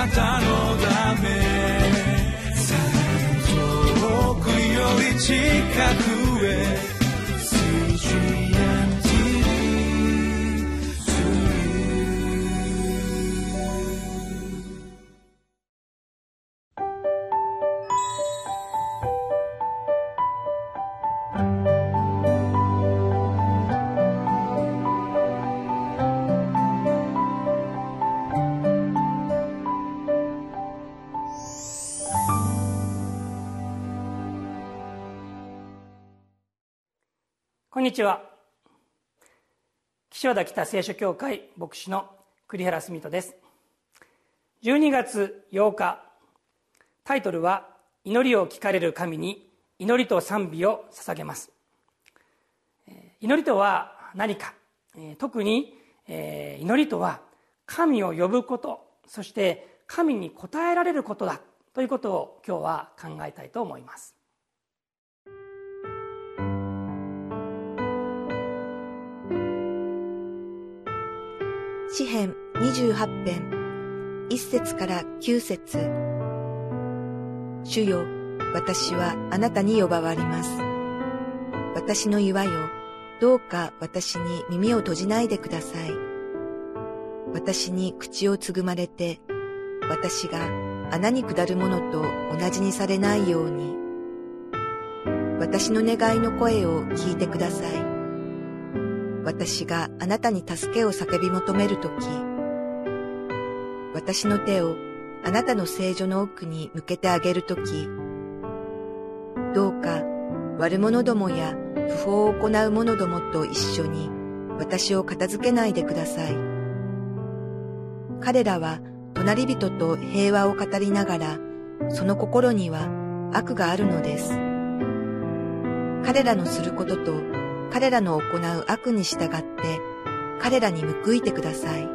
なたのため。遠くより近く。こんにちは。岸和田北聖書協会牧師の栗原澄人です。12月8日タイトルは「祈りを聞かれる神に祈りと賛美を捧げます」祈りとは何か。特に祈りとは神を呼ぶこと。そして神に応えられることだ。ということを今日は考えたいと思います。詩編28編1節から9節主よ、私はあなたに呼ばわります。私の岩よ、どうか私に耳を閉じないでください。私に口をつぐまれて、私が穴に下るものと同じにされないように。私の願いの声を聞いてください。私があなたに助けを叫び求めるとき、私の手をあなたの聖女の奥に向けてあげるとき、どうか悪者どもや不法を行う者どもと一緒に私を片付けないでください。彼らは隣人と平和を語りながら、その心には悪があるのです。彼らのすることと彼らの行う悪に従って彼らに報いてください。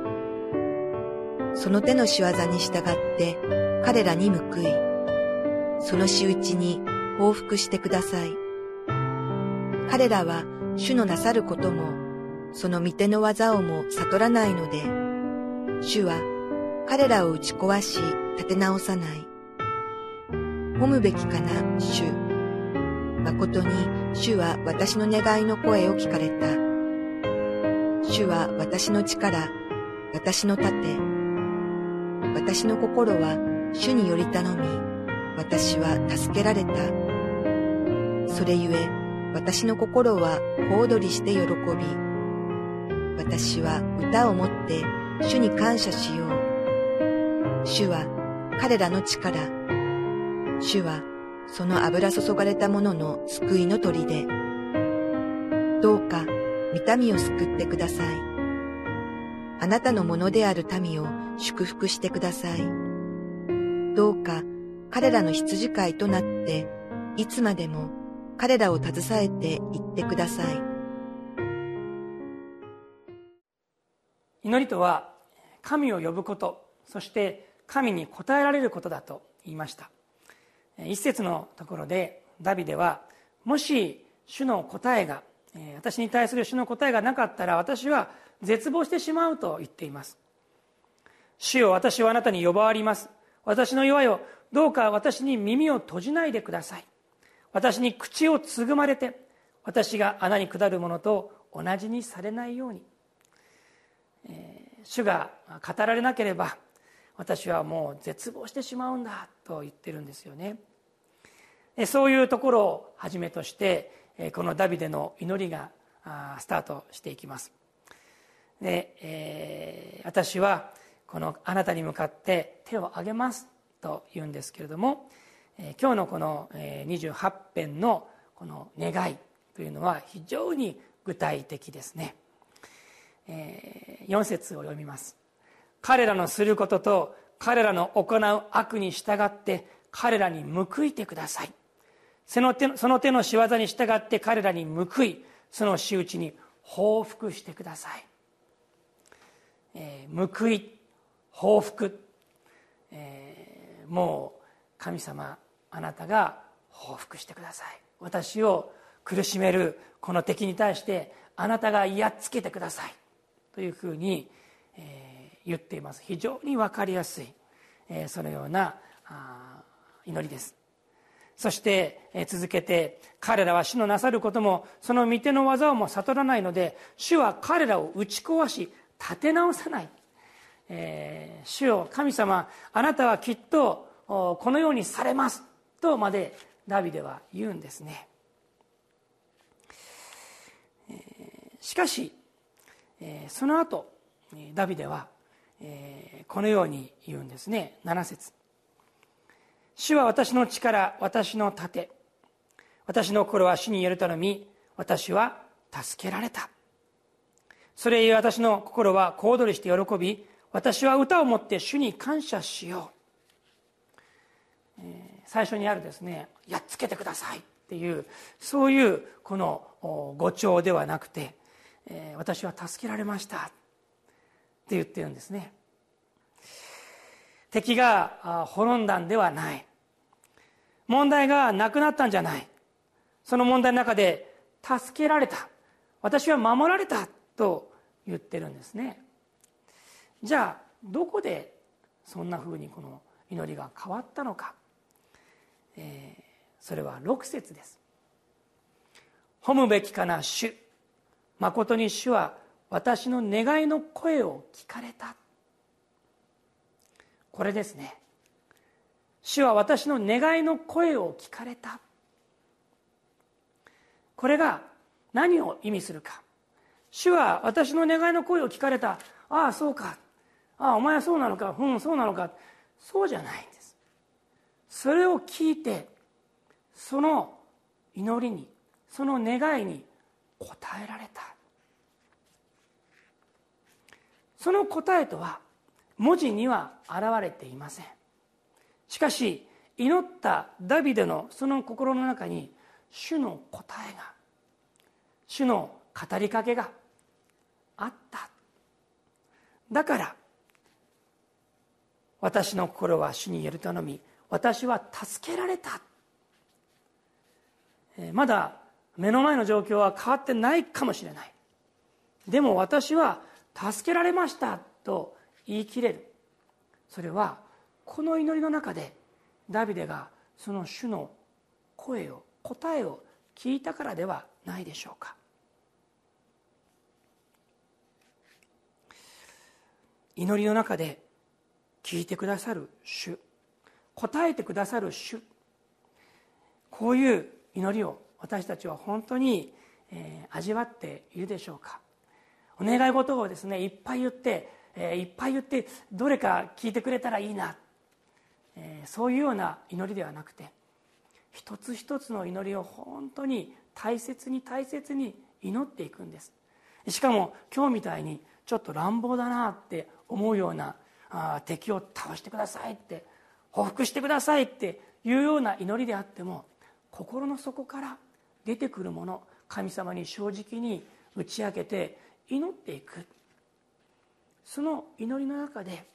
その手の仕業に従って彼らに報い、その仕打ちに報復してください。彼らは主のなさることも、その御手の技をも悟らないので、主は彼らを打ち壊し立て直さない。褒むべきかな、主。誠に主は私の願いの声を聞かれた。主は私の力、私の盾。私の心は主により頼み、私は助けられた。それゆえ、私の心は小躍りして喜び、私は歌をもって主に感謝しよう。主は彼らの力、主はその油注がれた者の救いの砦。どうか、見民を救ってください。あなたのものである民を祝福してください。どうか、彼らの羊飼いとなって、いつまでも彼らを携えて行ってください。祈りとは、神を呼ぶこと、そして神に応えられることだと言いました。一節のところでダビデはもし主の答えが私に対する主の答えがなかったら私は絶望してしまうと言っています。主よ私はあなたに呼ばわります。私の弱よどうか私に耳を閉じないでください。私に口をつぐまれて私が穴に下るものと同じにされないように、えー、主が語られなければ私はもう絶望してしまうんだと言ってるんですよね。そういうところをはじめとしてこのダビデの祈りがスタートしていきます。で、えー、私はこのあなたに向かって手を挙げますと言うんですけれども今日のこの28編のこの願いというのは非常に具体的ですね。4節を読みます。彼らのすることと彼らの行う悪に従って彼らに報いてください。その手その手の仕業に従って彼らに報いその仕打ちに報復してください、えー、報い報復、えー、もう神様あなたが報復してください。私を苦しめるこの敵に対してあなたがやっつけてください。というふうに、えー言っています。非常に分かりやすいそのような祈りです。そして続けて彼らは主のなさることもその御手の技をも悟らないので主は彼らを打ち壊し立て直さない、えー、主よ神様あなたはきっとこのようにされますとまでダビデは言うんですね。しかしその後ダビデはえこのように言うんですね。7節。主は私の力私の盾。私の心は主による頼み私は助けられた。それゆえ私の心は小躍りして喜び私は歌を持って主に感謝しよう、えー、最初にあるですねやっつけてください。っていうそういうこの語調ではなくて、えー、私は助けられました。って言ってるんですね。敵が滅んだんではない。問題がなくなったんじゃない。その問題の中で助けられた。私は守られたと言ってるんですね。じゃあどこでそんなふうにこの祈りが変わったのか、えー、それは6節です褒むべきかな主。誠に主は私の願いの声を聞かれた。これですね。主は私の願いの声を聞かれた。これが何を意味するか。主は私の願いの声を聞かれた。ああそうか。ああお前はそうなのか。うんそうなのか。そうじゃないんです。それを聞いてその祈りにその願いに応えられた。その答えとは文字には表れていません。しかし祈ったダビデのその心の中に主の答えが主の語りかけがあった。だから私の心は主に言える頼み私は助けられた。まだ目の前の状況は変わってないかもしれない。でも私は助けられましたと言い切れる。それはこの祈りの中でダビデがその主の声を答えを聞いたからではないでしょうか。祈りの中で聞いてくださる主答えてくださる主。こういう祈りを私たちは本当に、味わっているでしょうか。お願い事をですねいっぱい言って、えー、いっぱい言ってどれか聞いてくれたらいいな、えー、そういうような祈りではなくて一つ一つの祈りを本当に大切に大切に祈っていくんです。しかも今日みたいにちょっと乱暴だなって思うようなあ敵を倒してくださいって報復してくださいっていうような祈りであっても心の底から出てくるもの神様に正直に打ち明けて祈っていく。その祈りの中で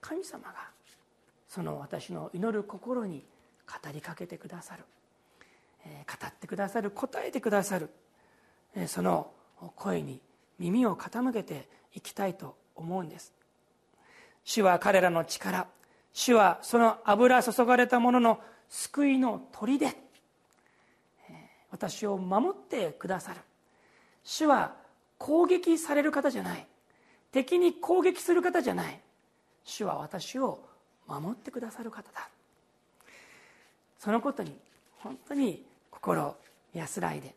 神様がその私の祈る心に語りかけてくださる。語ってくださる答えてくださる。その声に耳を傾けていきたいと思うんです。主は彼らの力主はその油注がれたものの救いの砦。私を守ってくださる。主は攻撃される方じゃない。敵に攻撃する方じゃない。主は私を守ってくださる方だ。そのことに本当に心安らいで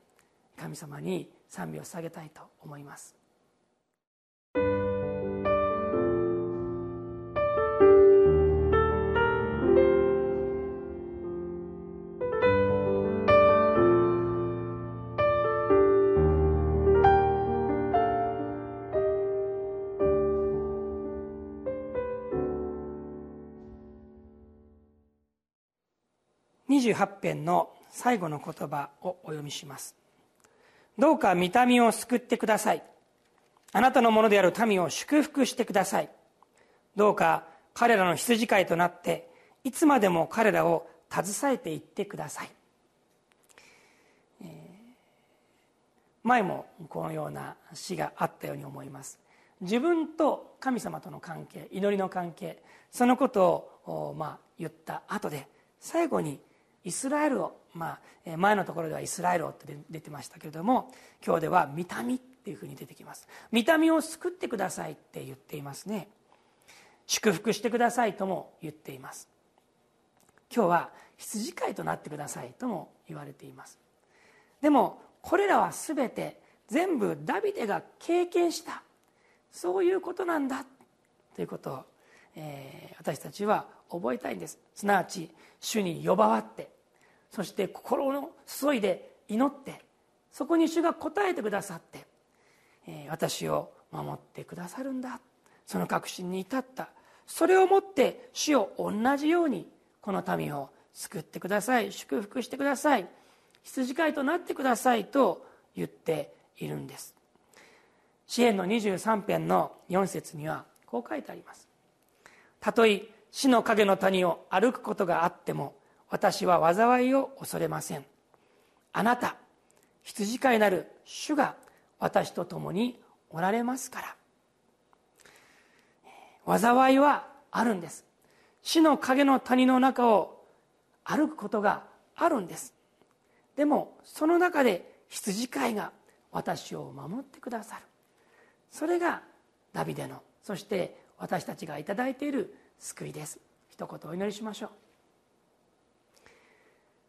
神様に賛美を捧げたいと思います。28編の最後の言葉をお読みします。どうか見た目を救ってください。あなたのものである民を祝福してください。どうか彼らの羊飼いとなっていつまでも彼らを携えていってください、前もこのような詩があったように思います。自分と神様との関係祈りの関係そのことをまあ、言った後で最後にイスラエルを、まあ、前のところではイスラエルをって出てましたけれども今日では「見た目」っていうふうに出てきます「見た目を救ってください」って言っていますね。祝福してくださいとも言っています。今日は羊飼いとなってくださいとも言われています。でもこれらは全て全部ダビデが経験した。そういうことなんだ。ということを、えー、私たちは覚えたいんです。すなわち主に呼ばわってそして心の注いで祈ってそこに主が応えてくださって、えー、私を守ってくださるんだ。その確信に至った。それをもって主を同じようにこの民を救ってください。祝福してください。羊飼いとなってくださいと言っているんです。支援の23編の4節にはこう書いてあります。たとえ死の影の谷を歩くことがあっても私は災いを恐れません。あなた羊飼いなる主が私と共におられますから。災いはあるんです。死の影の谷の中を歩くことがあるんです。でもその中で羊飼いが私を守ってくださる。それがダビデのそして私たちが頂いている救いです。一言お祈りしましょう。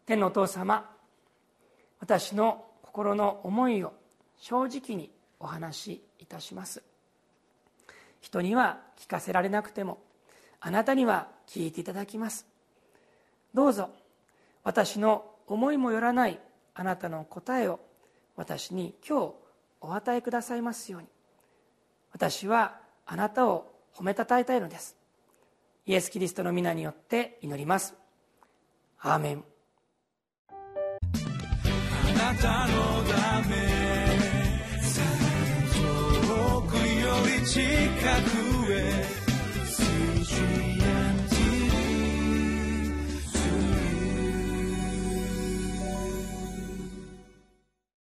天のお父様私の心の思いを正直にお話しいたします。人には聞かせられなくてもあなたには聞いていただきます。どうぞ私の思いもよらないあなたの答えを私に今日お与えくださいますように。私はあなたを褒めたたえたいのです。イエス・キリストの皆によって祈ります。アーメン。あなたのため遠くより近くへ。